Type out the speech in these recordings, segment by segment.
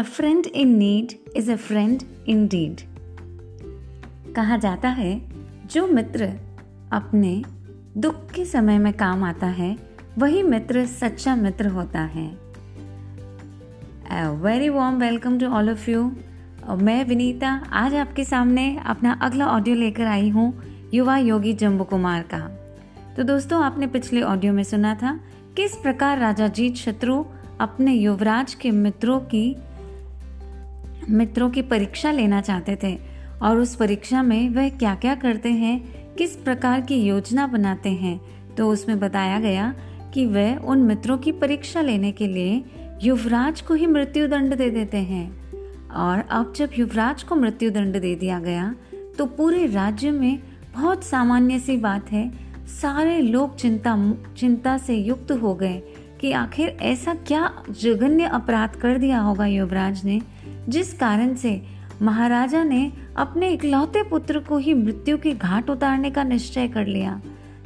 A friend in need is a friend in deed कहा जाता है, जो मित्र अपने दुख के समय में काम आता है, वही मित्र सच्चा मित्र होता है। Very warm welcome to all of you मैं विनीता, आज आपके सामने अपना अगला ऑडियो लेकर आई हूँ, युवा योगी जम्बू कुमार का। तो दोस्तों, आपने पिछले ऑडियो में सुना था, किस प्रकार राजा जीत शत्रु अपने युवराज के मित्रों की मित्रों की परीक्षा लेना चाहते थे और उस परीक्षा में वह क्या क्या करते हैं, किस प्रकार की योजना बनाते हैं तो उसमें बताया गया कि वह उन मित्रों की परीक्षा लेने के लिए युवराज को ही मृत्यु दंड दे देते हैं। और अब जब युवराज को मृत्यु दंड दे दिया गया तो पूरे राज्य में बहुत सामान्य सी बात है। सारे लोग चिंता चिंता से युक्त हो गए कि आखिर ऐसा क्या जघन्य अपराध कर दिया होगा युवराज ने। जिस कारण से महाराजा ने अपने इकलौते पुत्र को ही मृत्यु के घाट उतारने का निश्चय कर लिया।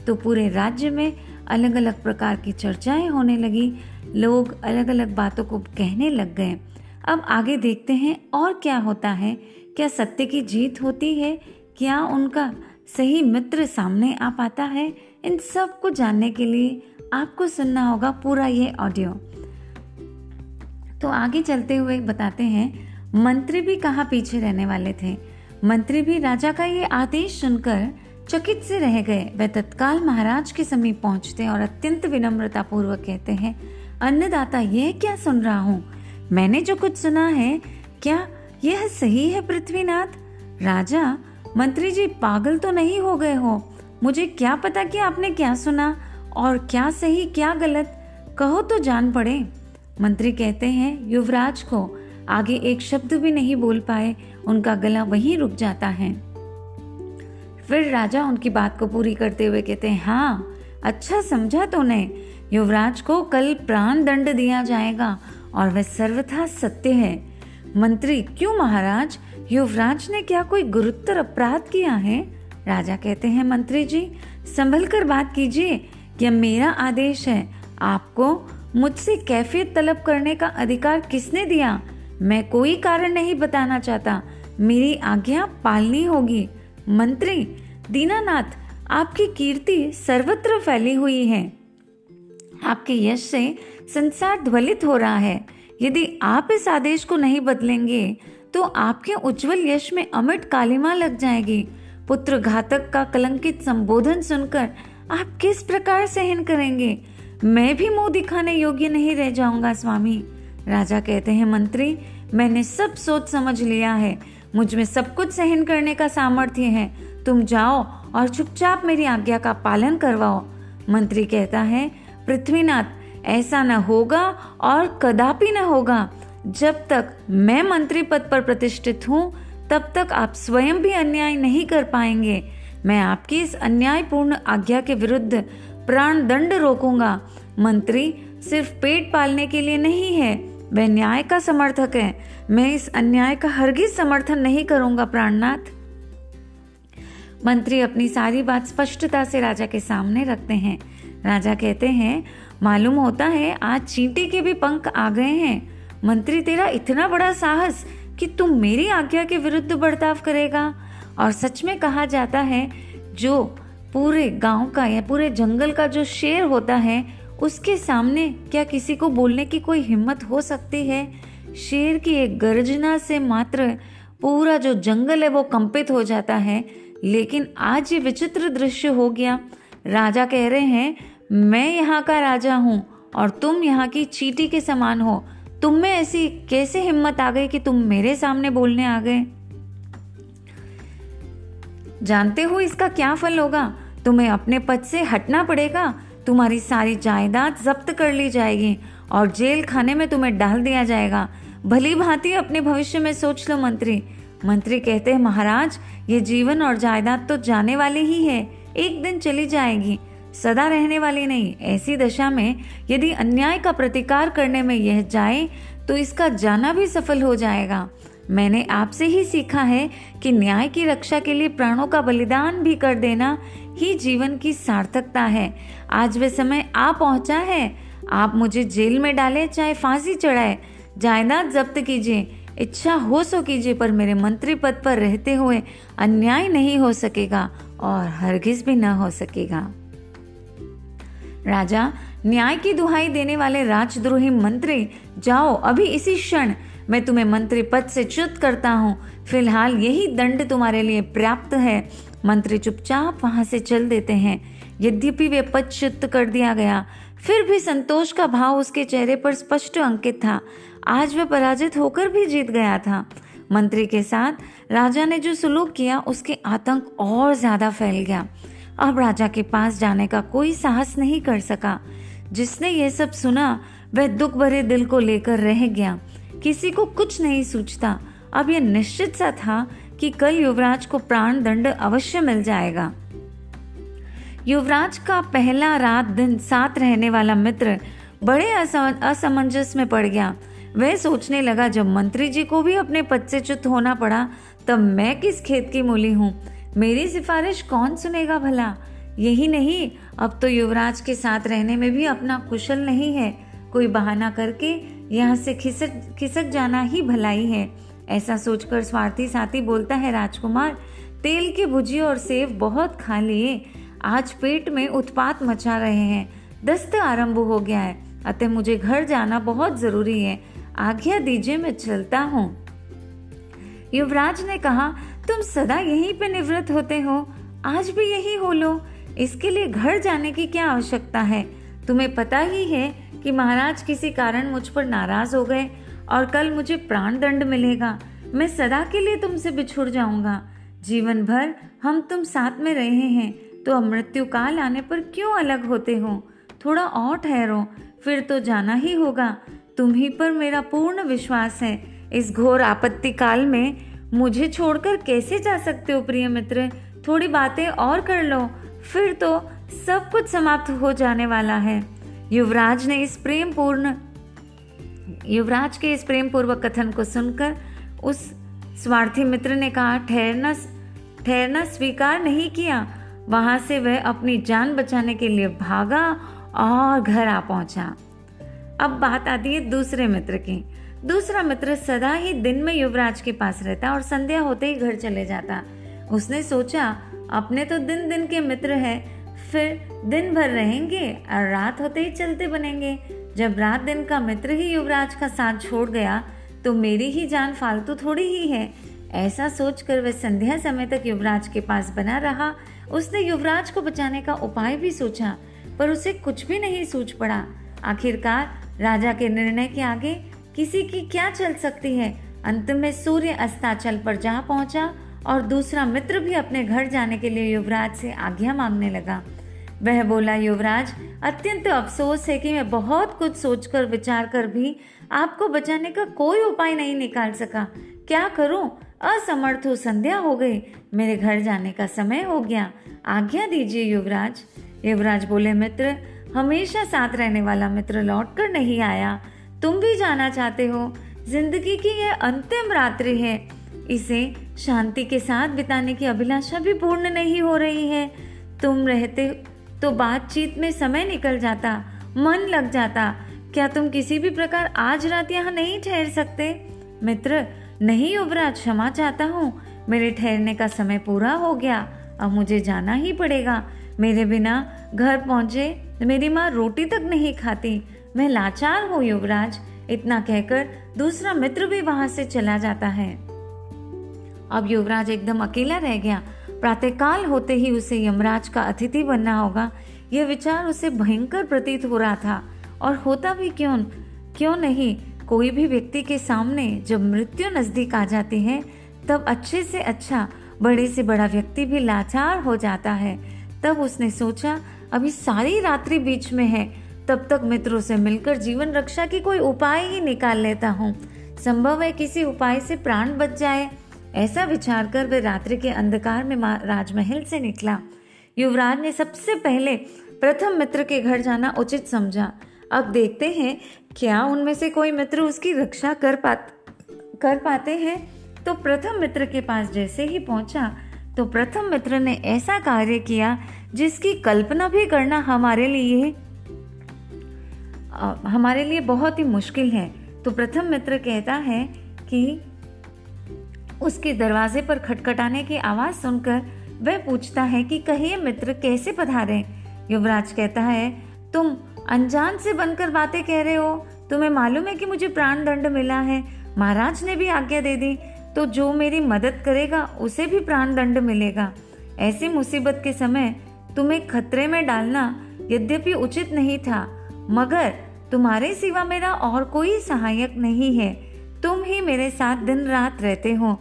तो पूरे राज्य में अलग अलग प्रकार की चर्चाएँ होने लगी। लोग अलग अलग बातों को कहने लग गए। अब आगे देखते हैं और क्या होता है। क्या सत्य की जीत होती है? क्या उनका सही मित्र सामने आ पाता है? इन सबको जानने के लिए आपको सुनना होगा पूरा ये ऑडियो। तो आगे चलते हुए बताते हैं, मंत्री भी कहा पीछे रहने वाले थे? मंत्री भी राजा का ये आदेश सुनकर चकित से रह गए। वे तत्काल महाराज के समीप पहुँचते और अत्यंत विनम्रता पूर्वक कहते हैं, अन्नदाता, यह क्या सुन रहा हूँ? मैंने जो कुछ सुना है, क्या यह सही है पृथ्वीनाथ? राजा, मंत्री जी, पागल तो नहीं हो गए हो? मुझे क्या पता कि आपने क्या सुना और क्या सही, क्या गलत? कहो तो जान पड़े। मंत्री कहते हैं, युवराज को आगे एक शब्द भी नहीं बोल पाए, उनका गला वहीं रुक जाता है। फिर राजा उनकी बात को पूरी करते हुए कहते हैं हाँ अच्छा समझा तूने। युवराज को कल प्राण दंड दिया जाएगा और वह सर्वथा सत्य है। मंत्री, क्यों महाराज? युवराज ने क्या कोई गुरुतर अपराध किया है? राजा कहते हैं, मंत्री जी संभल कर बात कीजिए यह मेरा आदेश है, आपको मुझसे कैफियत तलब करने का अधिकार किसने दिया? मैं कोई कारण नहीं बताना चाहता। मेरी आज्ञा पालनी होगी। मंत्री, दीनानाथ, आपकी कीर्ति सर्वत्र फैली हुई है। आपके यश से संसार ध्वलित हो रहा है। यदि आप इस आदेश को नहीं बदलेंगे तो आपके उज्जवल यश में अमिट कालिमा लग जाएगी। पुत्र घातक का कलंकित संबोधन सुनकर आप किस प्रकार सहन करेंगे? मैं भी मुँह दिखाने योग्य नहीं रह जाऊँगा, स्वामी। राजा कहते हैं, मंत्री, मैंने सब सोच समझ लिया है। मुझमें सब कुछ सहन करने का सामर्थ्य है। तुम जाओ और चुपचाप मेरी आज्ञा का पालन करवाओ। मंत्री कहता है, पृथ्वीनाथ, ऐसा न होगा और कदापि न होगा। जब तक मैं मंत्री पद पर प्रतिष्ठित हूँ, तब तक आप स्वयं भी अन्याय नहीं कर पाएँगे। मैं आपकी इस अन्यायपूर्ण आज्ञा के विरुद्ध प्राण दंड रोकूँगा। मंत्री सिर्फ़ पेट पालने के लिए नहीं है, वह न्याय का समर्थक है। मैं इस अन्याय का हरगिज समर्थन नहीं करूँगा, प्राणनाथ। मंत्री अपनी सारी बात स्पष्टता से राजा के सामने रखते हैं। राजा कहते हैं, मालूम होता है, आज चींटी के भी पंख आ गए हैं। मंत्री, तेरा इतना बड़ा साहस कि तुम मेरी आज्ञा के विरुद्ध बर्ताव करेगा। और सच में कहा जाता है, जो पूरे गाँव का या पूरे जंगल का जो शेर होता है, उसके सामने क्या किसी को बोलने की कोई हिम्मत हो सकती है? शेर की एक गर्जना से मात्र पूरा जो जंगल है वो कंपित हो जाता है। लेकिन आज ये विचित्र दृश्य हो गया। राजा कह रहे हैं, मैं यहाँ का राजा हूँ और तुम यहाँ की चीटी के समान हो। तुम में ऐसी कैसे हिम्मत आ गई कि तुम मेरे सामने बोलने आ गए? जानते हो इसका क्या फल होगा? तुम्हें अपने पद से हटना पड़ेगा। तुम्हारी सारी जायदाद जब्त कर ली जाएगी और जेल खाने में तुम्हें डाल दिया जाएगा। भली भांति अपने भविष्य में सोच लो मंत्री। मंत्री कहते हैं, महाराज, ये जीवन और जायदाद तो जाने वाली ही है। एक दिन चली जाएगी। सदा रहने वाली नहीं। ऐसी दशा में यदि अन्याय का प्रतिकार करने में यह जाए तो इसका जाना भी सफल हो जाएगा। मैंने आपसे ही सीखा है कि न्याय की रक्षा के लिए प्राणों का बलिदान भी कर देना ही जीवन की सार्थकता है। आज वे समय आ पहुँचा है। आप मुझे जेल में डाले, चाहे फांसी चढ़ाए। जायदाद जब्त कीजिए, इच्छा हो सो कीजिए, पर मेरे मंत्री पद पर रहते हुए अन्याय नहीं हो सकेगा और हरगिज भी न हो सकेगा। राजा, न्याय की दुहाई देने वाले राजद्रोही मंत्री, जाओ, अभी इसी क्षण मैं तुम्हें मंत्री पद से च्युत करता हूँ। फ़िलहाल यही दंड तुम्हारे लिए पर्याप्त है। मंत्री चुपचाप वहाँ से चल देते हैं। यद्यपि वे पद च्युत कर दिया गया, फिर भी संतोष का भाव उसके चेहरे पर स्पष्ट अंकित था। आज वह पराजित होकर भी जीत गया था। मंत्री के साथ राजा ने जो सुलूक किया, उसके आतंक और ज़्यादा फैल गया। अब राजा के पास जाने का कोई साहस नहीं कर सका। जिसने ये सब सुना, वह दुख भरे दिल को लेकर रह गया। किसी को कुछ नहीं सूझता। अब यह निश्चित सा था कि कल युवराज को प्राण दंड अवश्य मिल जाएगा। युवराज का पहला रात दिन साथ रहने वाला मित्र बड़े असमंजस में पड़ गया। वह सोचने लगा, जब मंत्री जी को भी अपने पद से च्युत होना पड़ा, तब मैं किस खेत की मूली हूँ? मेरी सिफारिश कौन सुनेगा भला? यही नहीं, अब तो युवराज के साथ रहने में भी अपना कुशल नहीं है। कोई बहाना करके यहाँ से खिसक खिसक जाना ही भलाई है। ऐसा सोचकर स्वार्थी साथी बोलता है, राजकुमार, तेल की भुजी और सेव बहुत खा लिए। आज पेट में उत्पात मचा रहे हैं। दस्त आरंभ हो गया है। अतः मुझे घर जाना बहुत ज़रूरी है। आज्ञा दीजिए, मैं चलता हूँ। युवराज ने कहा, तुम सदा यहीं पे निवृत्त होते हो। आज भी यही हो लो। इसके लिए घर जाने की क्या आवश्यकता है? तुम्हें पता ही है कि महाराज किसी कारण मुझ पर नाराज़ हो गए। और कल मुझे प्राण दंड मिलेगा। मैं सदा के लिए तुमसे बिछुड़ जाऊँगा। जीवन भर हम तुम साथ में रहे हैं तो अब मृत्यु काल आने पर क्यों अलग होते हो? थोड़ा और ठहरो, फिर तो जाना ही होगा। तुम्ही पर मेरा पूर्ण विश्वास है। इस घोर आपत्ति काल में मुझे छोड़कर कैसे जा सकते हो प्रिय मित्र? थोड़ी बातें और कर लो। फिर तो सब कुछ समाप्त हो जाने वाला है। युवराज ने इस प्रेम पूर्ण युवराज के इस प्रेम पूर्वक कथन को सुनकर उस स्वार्थी मित्र ने कहा, ठहरना ठहरना स्वीकार नहीं किया। वहाँ से वह अपनी जान बचाने के लिए भागा और घर आ पहुँचा। अब बात आती है दूसरे मित्र की। दूसरा मित्र सदा ही दिन में युवराज के पास रहता और संध्या होते ही घर चले जाता। उसने सोचा, अपने तो दिन दिन के मित्र हैं, फिर दिन भर रहेंगे और रात होते ही चलते बनेंगे। जब रात दिन का मित्र ही युवराज का साथ छोड़ गया तो मेरी ही जान फालतू थोड़ी ही है। ऐसा सोचकर वह संध्या समय तक युवराज के पास बना रहा। उसने युवराज को बचाने का उपाय भी सोचा, पर उसे कुछ भी नहीं सूझ पड़ा। आखिरकार राजा के निर्णय के आगे किसी की क्या चल सकती है? अंत में सूर्य अस्ताचल पर जा पहुँचा और दूसरा मित्र भी अपने घर जाने के लिए युवराज से आज्ञा मांगने लगा। वह बोला, युवराज, अत्यंत अफसोस है कि मैं बहुत कुछ सोचकर विचार कर भी आपको बचाने का कोई उपाय नहीं निकाल सका। क्या करूँ? असमर्थ हो, संध्या हो गई। मेरे घर जाने का समय हो गया। आज्ञा दीजिए, युवराज। युवराज बोले, मित्र, हमेशा साथ रहने वाला मित्र लौट कर नहीं आया। तुम भी जाना चाहते हो। ज़िंदगी की यह अंतिम रात्रि है। इसे शांति के साथ बिताने की अभिलाषा भी पूर्ण नहीं हो रही है। तुम रहते तो बातचीत में समय निकल जाता, मन लग जाता। क्या तुम किसी भी प्रकार आज रात यहाँ नहीं ठहर सकते? मित्र, नहीं युवराज, क्षमा चाहता हूँ। मेरे ठहरने का समय पूरा हो गया। अब मुझे जाना ही पड़ेगा। मेरे बिना घर पहुँचे, मेरी माँ रोटी तक नहीं खाती। मैं लाचार हूँ युवराज। इतना कहकर दूसरा मित्र भी वहाँ से चला जाता है। अब युवराज एकदम अकेला रह गया। प्रातःकाल होते ही उसे यमराज का अतिथि बनना होगा। यह विचार उसे भयंकर प्रतीत हो रहा था। और होता भी क्यों क्यों नहीं? कोई भी व्यक्ति के सामने जब मृत्यु नज़दीक आ जाती है, तब अच्छे से अच्छा बड़े से बड़ा व्यक्ति भी लाचार हो जाता है। तब उसने सोचा, अभी सारी रात्रि बीच में है। तब तक मित्रों से मिलकर जीवन रक्षा की कोई उपाय ही निकाल लेता हूँ। संभव है किसी उपाय से प्राण बच जाए। ऐसा विचार कर वे रात्रि के अंधकार में राजमहल से निकला। युवराज ने सबसे पहले प्रथम मित्र के घर जाना उचित समझा। अब देखते हैं, क्या उनमें से कोई मित्र उसकी रक्षा कर पा कर पाते हैं? तो प्रथम मित्र के पास जैसे ही पहुँचा तो प्रथम मित्र ने ऐसा कार्य किया, जिसकी कल्पना भी करना हमारे लिए हमारे लिए बहुत ही मुश्किल है। तो प्रथम मित्र कहता है कि उसके दरवाजे पर खटखटाने की आवाज़ सुनकर वह पूछता है कि कहिए मित्र कैसे पधारे? युवराज कहता है, तुम अनजान से बनकर बातें कह रहे हो। तुम्हें मालूम है कि मुझे प्राण दंड मिला है। महाराज ने भी आज्ञा दे दी। तो जो मेरी मदद करेगा, उसे भी प्राण दंड मिलेगा। ऐसी मुसीबत के समय तुम्हें खतरे में डालना यद्यपि उचित नहीं था। मगर तुम्हारे सिवा मेरा और कोई सहायक नहीं है। तुम ही मेरे साथ दिन रात रहते हो।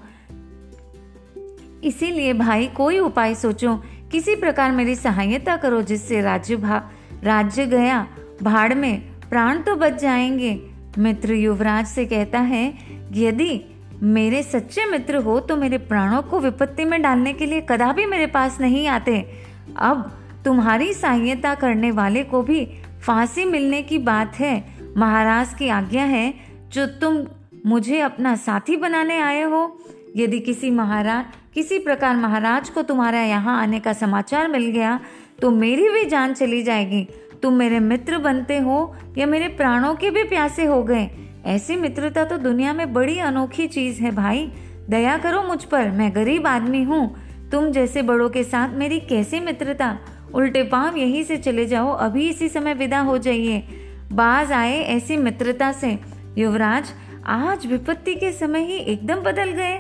इसीलिए भाई, कोई उपाय सोचो। किसी प्रकार मेरी सहायता करो जिससे राज्य भा, राज्य गया, भाड़ में, प्राण तो बच जाएँगे। मित्र युवराज से कहता है, यदि मेरे सच्चे मित्र हो तो मेरे प्राणों को विपत्ति में डालने के लिए कदापि मेरे पास नहीं आते। अब तुम्हारी सहायता करने वाले को भी फांसी मिलने की बात है। महाराज की आज्ञा है, जो तुम मुझे अपना साथी बनाने आए हो यदि किसी महाराज, किसी प्रकार महाराज को तुम्हारा यहाँ आने का समाचार मिल गया तो मेरी भी जान चली जाएगी। तुम मेरे मित्र बनते हो, या मेरे प्राणों के भी प्यासे हो गए? ऐसी मित्रता तो दुनिया में बड़ी अनोखी चीज़ है भाई। दया करो मुझ पर, मैं गरीब आदमी हूँ। तुम जैसे बड़ों के साथ मेरी कैसी मित्रता? उल्टे पाँव यहीं से चले जाओ, अभी इसी समय विदा हो जाइए। बाज आए ऐसी मित्रता से। युवराज, आज विपत्ति के समय ही एकदम बदल गए।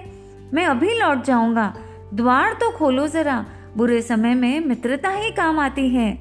मैं अभी लौट जाऊँगा। द्वार तो खोलो जरा। बुरे समय में मित्रता ही काम आती है।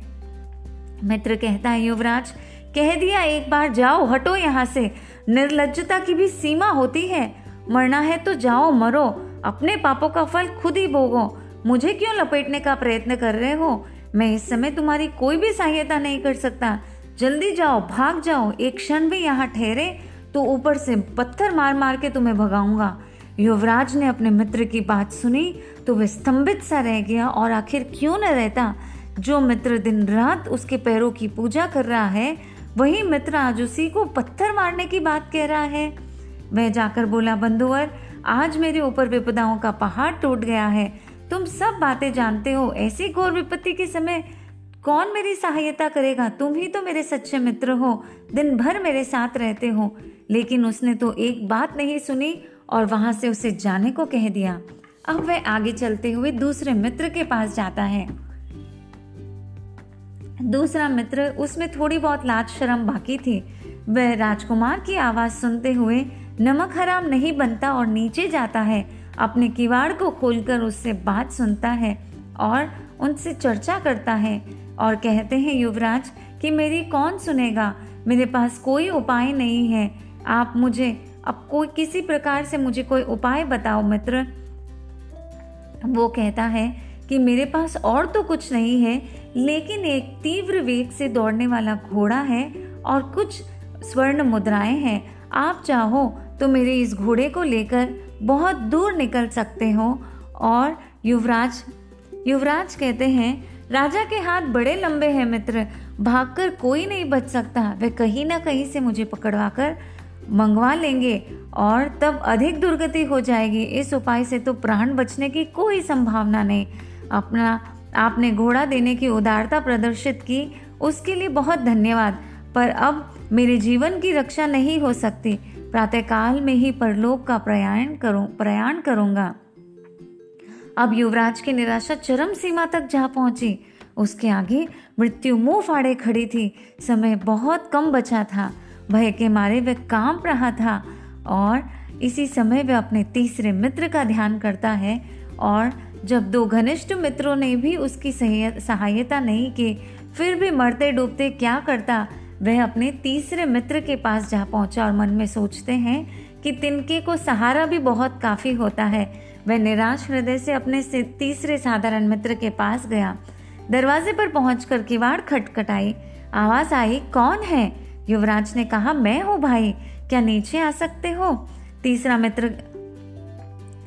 मित्र कहता है, युवराज, कह दिया एक बार जाओ, हटो यहाँ से। निर्लजता की भी सीमा होती है। मरना है तो जाओ, मरो। अपने पापों का फल खुद ही भोगो। मुझे क्यों लपेटने का प्रयत्न कर रहे हो? मैं इस समय तुम्हारी कोई भी सहायता नहीं कर सकता। जल्दी जाओ, भाग जाओ। एक क्षण भी यहाँ ठहरे तो ऊपर से पत्थर मार मार के तुम्हें भगाऊँगा। युवराज ने अपने मित्र की बात सुनी तो वह स्तंभित सा रह गया और आखिर क्यों न रहता? जो मित्र दिन रात उसके पैरों की पूजा कर रहा है, वही मित्र आज उसी को पत्थर मारने की बात कह रहा है। वह जाकर बोला, बंधुवर, आज मेरे ऊपर विपदाओं का पहाड़ टूट गया है। तुम सब बातें जानते हो। ऐसी घोर विपत्ति के समय कौन मेरी सहायता करेगा? तुम ही तो मेरे सच्चे मित्र हो। दिन भर मेरे साथ रहते हो। लेकिन उसने तो एक बात नहीं सुनी और वहाँ से उसे जाने को कह दिया। अब वह आगे चलते हुए दूसरे मित्र के पास जाता है। दूसरा मित्र, उसमें थोड़ी बहुत लाज शर्म बाकी थी। वह राजकुमार की आवाज़ सुनते हुए नमक हराम नहीं बनता और नीचे जाता है। अपने किवाड़ को खोलकर उससे बात सुनता है और उनसे चर्चा करता है और कहते हैं, युवराज, कि मेरी कौन सुनेगा? मेरे पास कोई उपाय नहीं है। आप मुझे अब कोई किसी प्रकार से मुझे कोई उपाय बताओ मित्र। वो कहता है कि मेरे पास और तो कुछ नहीं है, लेकिन एक तीव्र वेग से दौड़ने वाला घोड़ा है और कुछ स्वर्ण मुद्राएँ हैं। आप चाहो तो मेरे इस घोड़े को लेकर बहुत दूर निकल सकते हो और युवराज युवराज कहते हैं, राजा के हाथ बड़े लंबे हैं मित्र, भागकर कोई नहीं बच सकता। वह कहीं ना कहीं से मुझे पकड़वाकर मंगवा लेंगे और तब अधिक दुर्गति हो जाएगी। इस उपाय से तो प्राण बचने की कोई संभावना नहीं। अपना, आपने घोड़ा देने की उदारता प्रदर्शित की, उसके लिए बहुत धन्यवाद। पर अब मेरे जीवन की रक्षा नहीं हो सकती। प्रातःकाल में ही परलोक का प्रयाण करूँ, प्रयाण करूँगा। अब युवराज की निराशा चरम सीमा तक जा पहुँची। उसके आगे मृत्यु मुँह फाड़े खड़ी थी। समय बहुत कम बचा था। भय के मारे वह काँप रहा था और इसी समय वह अपने तीसरे मित्र का ध्यान करता है और जब दो घनिष्ठ मित्रों ने भी उसकी सहायता नहीं की, फिर भी मरते डूबते क्या करता? वह अपने तीसरे मित्र के पास जा पहुँचा और मन में सोचते हैं कि तिनके को सहारा भी बहुत काफ़ी होता है। वह निराश हृदय से अपने से तीसरे साधारण मित्र के पास गया। दरवाजे पर पहुंचकर किवाड़ खटखटाई। आवाज़ आई, कौन है? युवराज ने कहा, मैं हूँ भाई, क्या नीचे आ सकते हो? तीसरा मित्र,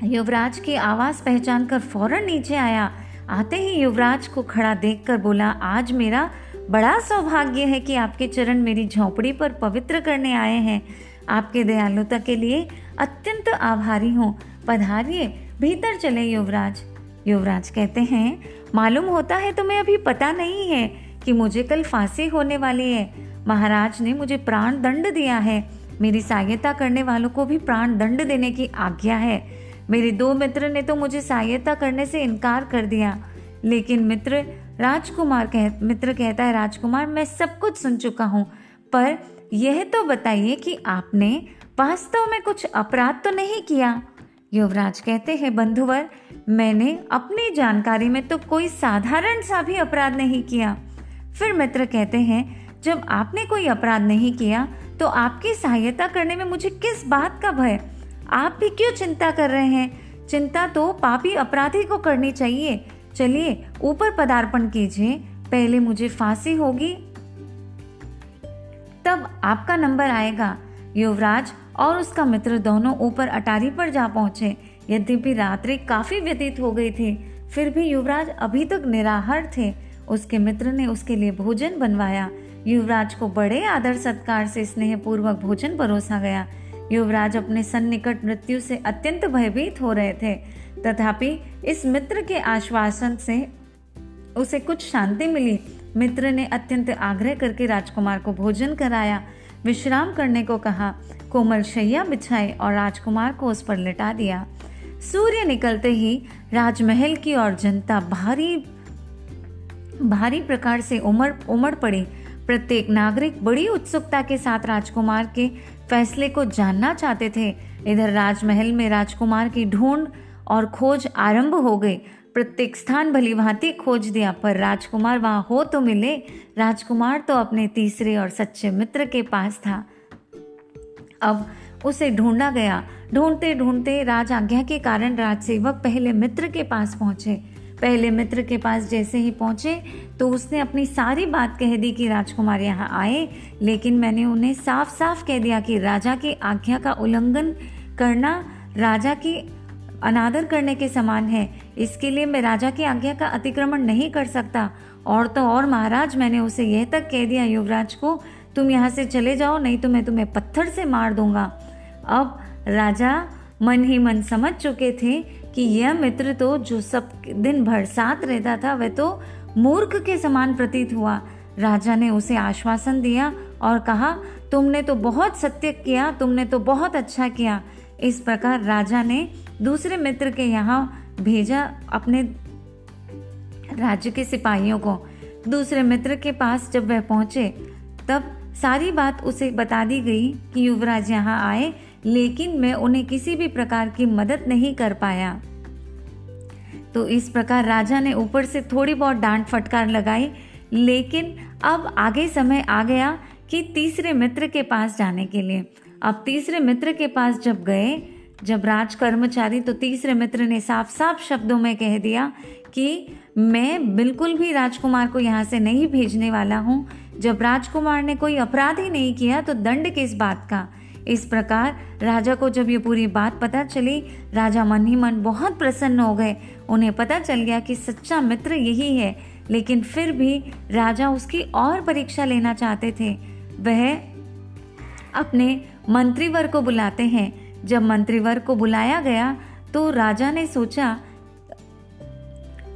युवराज की आवाज़ पहचान कर फ़ौरन नीचे आया। आते ही युवराज को खड़ा देखकर बोला, आज मेरा बड़ा सौभाग्य है कि आपके चरण मेरी झोंपड़ी पर पवित्र करने आए हैं। आपके दयालुता के लिए अत्यंत आभारी हूँ। पधारिए, भीतर चले युवराज। युवराज कहते हैं, मालूम होता है तुम्हें अभी पता नहीं है कि मुझे कल फांसी होने वाली है। महाराज ने मुझे प्राण दंड दिया है। मेरी सहायता करने वालों को भी प्राण दंड देने की आज्ञा है। मेरे दो मित्र ने तो मुझे सहायता करने से इनकार कर दिया। लेकिन मित्र, राजकुमार कह, मित्र कहता है, राजकुमार, मैं सब कुछ सुन चुका हूँ। पर यह तो बताइए कि आपने वास्तव में कुछ अपराध तो नहीं किया? युवराज कहते हैं, बंधुवर, मैंने अपनी जानकारी में तो कोई साधारण सा भी अपराध नहीं किया। फिर मित्र कहते हैं जब आपने कोई अपराध नहीं किया तो आपकी सहायता करने में मुझे किस बात का भय? आप भी क्यों चिंता कर रहे हैं? चिंता तो पापी अपराधी को करनी चाहिए। चलिए, ऊपर पदार्पण कीजिए। पहले मुझे फांसी होगी। तब आपका नंबर आएगा। युवराज और उसका मित्र दोनों ऊपर अटारी पर जा पहुँचे। यद्यपि रात्रि काफ़ी व्यतीत हो गई थी, फिर भी युवराज अभी तक निराहार थे। उसके मित्र ने उसके लिए भोजन बनवाया। युवराज को बड़े आदर सत्कार से स्नेहपूर्वक भोजन परोसा गया। युवराज अपने सन्निकट मृत्यु से अत्यंत भयभीत हो रहे थे। तथापि, इस मित्र के आश्वासन से उसे कुछ शांति मिली। मित्र ने अत्यंत आग्रह करके राजकुमार को भोजन कराया। विश्राम करने को कहा। कोमल शैया बिछाई और राजकुमार को उस पर लिटा दिया। सूर्य निकलते ही राजमहल की और जनता भारी भारी प्रकार से उमड़ उमड़ पड़ी। प्रत्येक नागरिक बड़ी उत्सुकता के साथ राजकुमार के फैसले को जानना चाहते थे। इधर राजमहल में राजकुमार की ढूंढ और खोज आरंभ हो गई। प्रत्येक स्थान भली भांति खोज दिया, पर राजकुमार वहाँ हो तो मिले। राजकुमार तो अपने तीसरे और सच्चे मित्र के पास था। अब उसे ढूंढा गया। ढूंढते ढूंढते राज आज्ञा के कारण राजसेवक पहले मित्र के पास पहुँचे। पहले मित्र के पास जैसे ही पहुँचे तो उसने अपनी सारी बात कह दी कि राजकुमार यहाँ आए, लेकिन मैंने उन्हें साफ़ साफ़ कह दिया कि राजा की आज्ञा का उल्लंघन करना राजा की अनादर करने के समान है। इसके लिए मैं राजा की आज्ञा का अतिक्रमण नहीं कर सकता। और तो और महाराज, मैंने उसे यह तक कह दिया, युवराज को, तुम यहाँ से चले जाओ, नहीं तो मैं तुम्हें पत्थर से मार दूँगा। अब राजा मन ही मन समझ चुके थे कि यह मित्र तो जो सब दिन भर साथ रहता था, वह तो मूर्ख के समान प्रतीत हुआ। राजा ने उसे आश्वासन दिया और कहा, तुमने तो बहुत सत्य किया, तुमने तो बहुत अच्छा किया। इस प्रकार राजा ने दूसरे मित्र के यहाँ भेजा अपने राज्य के सिपाहियों को। दूसरे मित्र के पास जब वह पहुँचे, तब सारी बात उसे बता दी गई कि युवराज यहाँ आए लेकिन मैं उन्हें किसी भी प्रकार की मदद नहीं कर पाया। तो इस प्रकार राजा ने ऊपर से थोड़ी बहुत डांट फटकार लगाई, लेकिन अब आगे समय आ गया कि तीसरे मित्र के पास जाने के लिए। अब तीसरे मित्र के पास जब गए, जब राज कर्मचारी तो तीसरे मित्र ने साफ़ साफ़ शब्दों में कह दिया कि मैं बिल्कुल भी राजकुमार को यहाँ से नहीं भेजने वाला हूँ। जब राजकुमार ने कोई अपराध ही नहीं किया तो दंड किस बात का? इस प्रकार राजा को जब ये पूरी बात पता चली, राजा मन ही मन बहुत प्रसन्न हो गए। उन्हें पता चल गया कि सच्चा मित्र यही है। लेकिन फिर भी राजा उसकी और परीक्षा लेना चाहते थे। वह अपने मंत्रीवर को बुलाते हैं। जब मंत्रीवर को बुलाया गया तो राजा ने सोचा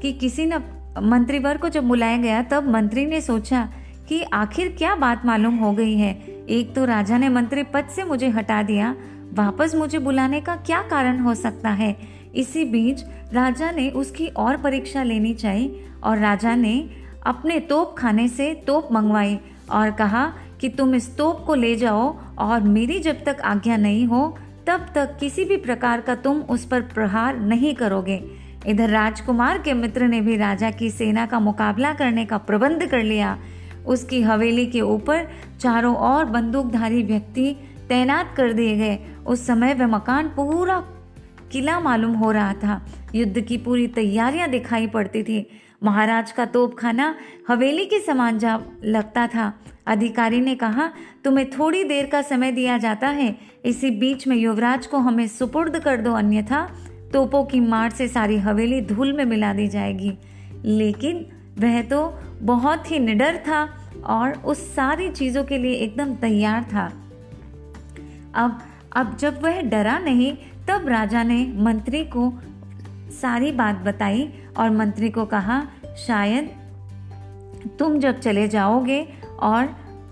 कि किसी न मंत्रीवर को जब बुलाया गया, तब मंत्री ने सोचा कि आखिर क्या बात मालूम हो गई है। एक तो राजा ने मंत्री पद से मुझे हटा दिया। वापस मुझे बुलाने का क्या कारण हो सकता है? इसी बीच राजा ने उसकी और परीक्षा लेनी चाहिए और राजा ने अपने तोप खाने से तोप मंगवाई और कहा कि तुम इस तोप को ले जाओ और मेरी जब तक आज्ञा नहीं हो, तब तक किसी भी प्रकार का तुम उस पर प्रहार नहीं करोगे। इधर राजकुमार के मित्र ने भी राजा की सेना का मुकाबला करने का प्रबंध कर लिया। उसकी हवेली के ऊपर चारों ओर बंदूकधारी व्यक्ति तैनात कर दिए गए। उस समय वह मकान पूरा किला मालूम हो रहा था। युद्ध की पूरी तैयारियाँ दिखाई पड़ती थी। महाराज का तोपखाना हवेली के समान जा लगता था। अधिकारी ने कहा, तुम्हें थोड़ी देर का समय दिया जाता है। इसी बीच में युवराज को हमें सुपुर्द कर दो, अन्यथा तोपों की मार से सारी हवेली धूल में मिला दी जाएगी। लेकिन वह तो बहुत ही निडर था। और उस सारी चीज़ों के लिए एकदम तैयार था। अब अब जब वह डरा नहीं, तब राजा ने मंत्री को सारी बात बताई और मंत्री को कहा, शायद तुम जब चले जाओगे और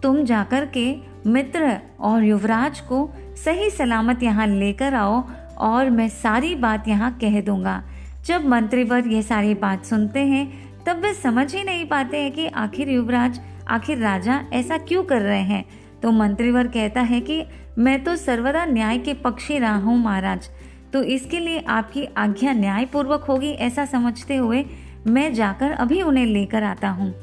तुम जाकर के मित्र और युवराज को सही सलामत यहाँ लेकर आओ और मैं सारी बात यहाँ कह दूँगा। जब मंत्रीवर ये सारी बात सुनते हैं, तब वे समझ ही नहीं पाते हैं कि आखिर युवराज आखिर राजा ऐसा क्यों कर रहे हैं? तो मंत्रीवर कहता है कि, मैं तो सर्वदा न्याय के पक्षी रहा हूँ, महाराज। तो इसके लिए आपकी आज्ञा न्यायपूर्वक होगी ऐसा समझते हुए मैं जाकर अभी उन्हें लेकर आता हूँ।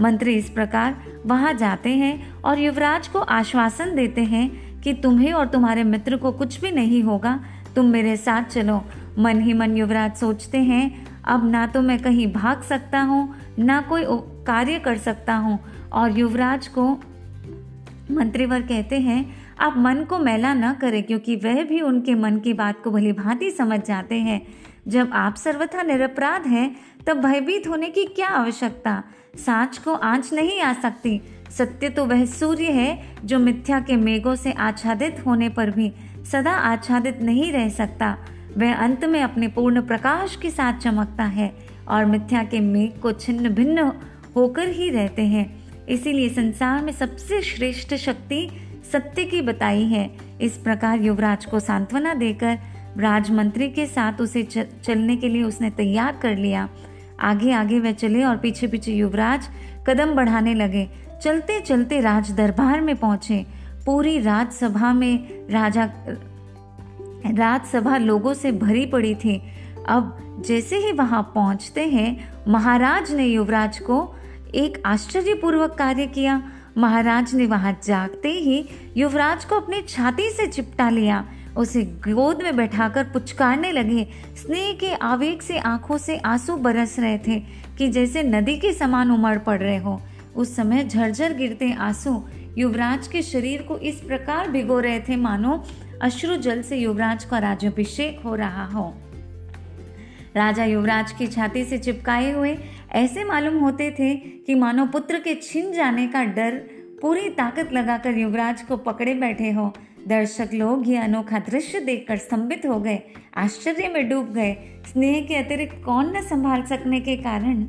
मंत्री इस प्रकार वहाँ जाते हैं और युवराज को आश्वासन देते हैं कि तुम्हें और तुम्हारे मित्र को कुछ भी नहीं होगा। तुम मेरे साथ चलो। मन ही मन युवराज सोचते हैं, अब ना तो मैं कहीं भाग सकता हूँ, ना कोई कार्य कर सकता हूँ। और युवराज को मंत्रीवर कहते हैं, आप मन को मैला न करें, क्योंकि वह भी उनके मन की बात को भली भांति समझ जाते हैं। जब आप सर्वथा निरपराध हैं, तब भयभीत होने की क्या आवश्यकता? साच को आँच नहीं आ सकती। सत्य तो वह सूर्य है, जो मिथ्या के मेघों से आच्छादित होने पर भी सदा आच्छादित नहीं रह सकता। वह अंत में अपने पूर्ण प्रकाश के साथ चमकता है और मिथ्या के मेघ को छिन्न भिन्न होकर ही रहते हैं। इसीलिए संसार में सबसे श्रेष्ठ शक्ति सत्य की बताई है। इस प्रकार युवराज को सांत्वना देकर राजमंत्री के साथ उसे चलने के लिए उसने तैयार कर लिया। आगे आगे वह चले और पीछे पीछे युवराज कदम बढ़ाने लगे। चलते चलते राज दरबार में पहुँचे। पूरी राजसभा में राजा, राजसभा लोगों से भरी पड़ी थी। अब जैसे ही वहाँ पहुँचते हैं, महाराज ने युवराज को एक आश्चर्यपूर्वक कार्य किया। महाराज ने वहाँ जागते ही युवराज को अपनी छाती से चिपटा लिया। उसे गोद में बैठाकर पुचकारने लगे। स्नेह के आवेग से आँखों से आँसू बरस रहे थे कि जैसे नदी के समान उमड़ पड़ रहे हो। उस समय झरझर गिरते आँसू युवराज के शरीर को इस प्रकार भिगो रहे थे, मानो अश्रु जल से युवराज का राज्याभिषेक हो रहा हो। राजा युवराज की छाती से चिपकाए हुए ऐसे मालूम होते थे कि मानो पुत्र के छिन जाने का डर पूरी ताकत लगाकर युवराज को पकड़े बैठे हो। दर्शक लोग ये अनोखा दृश्य देखकर स्तंभित हो गए। आश्चर्य में डूब गए। स्नेह के अतिरिक्त कौन न संभाल सकने के कारण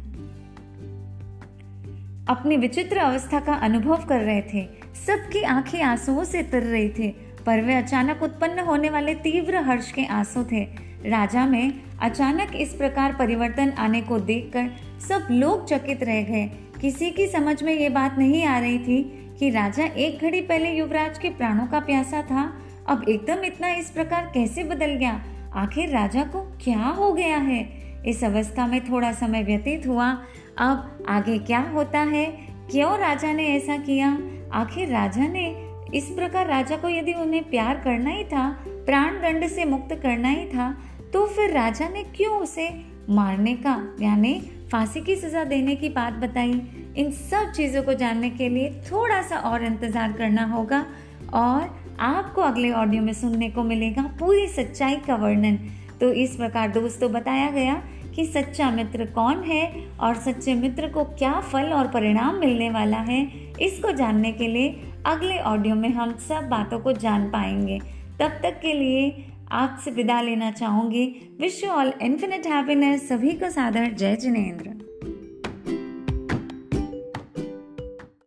अपनी विचित्र अवस्था का अनुभव कर रहे थे। सबकी आँखें आंसुओं से तर रही थी, पर वे अचानक उत्पन्न होने वाले तीव्र हर्ष के आँसू थे। राजा में अचानक इस प्रकार परिवर्तन आने को देखकर सब लोग चकित रह गए। किसी की समझ में ये बात नहीं आ रही थी कि राजा एक घड़ी पहले युवराज के प्राणों का प्यासा था। अब एकदम इतना इस प्रकार कैसे बदल गया? आखिर राजा को क्या हो गया है? इस अवस्था में थोड़ा समय व्यतीत हुआ। अब आगे क्या होता है? क्यों राजा ने ऐसा किया? आखिर राजा ने इस प्रकार राजा को यदि उन्हें प्यार करना ही था प्राण दंड से मुक्त करना ही था तो फिर राजा ने क्यों उसे मारने का, यानी फांसी की सजा देने की बात बताई? इन सब चीज़ों को जानने के लिए थोड़ा सा और इंतज़ार करना होगा और आपको अगले ऑडियो में सुनने को मिलेगा पूरी सच्चाई का वर्णन। तो इस प्रकार दोस्तों बताया गया कि सच्चा मित्र कौन है और सच्चे मित्र को क्या फल और परिणाम मिलने वाला है, इसको जानने के लिए अगले ऑडियो में हम सब बातों को जान पाएँगे। तब तक के लिए आपसे विदा लेना चाहूँगी। Wish you all infinite happiness सभी को सादर। जय जिनेन्द्र।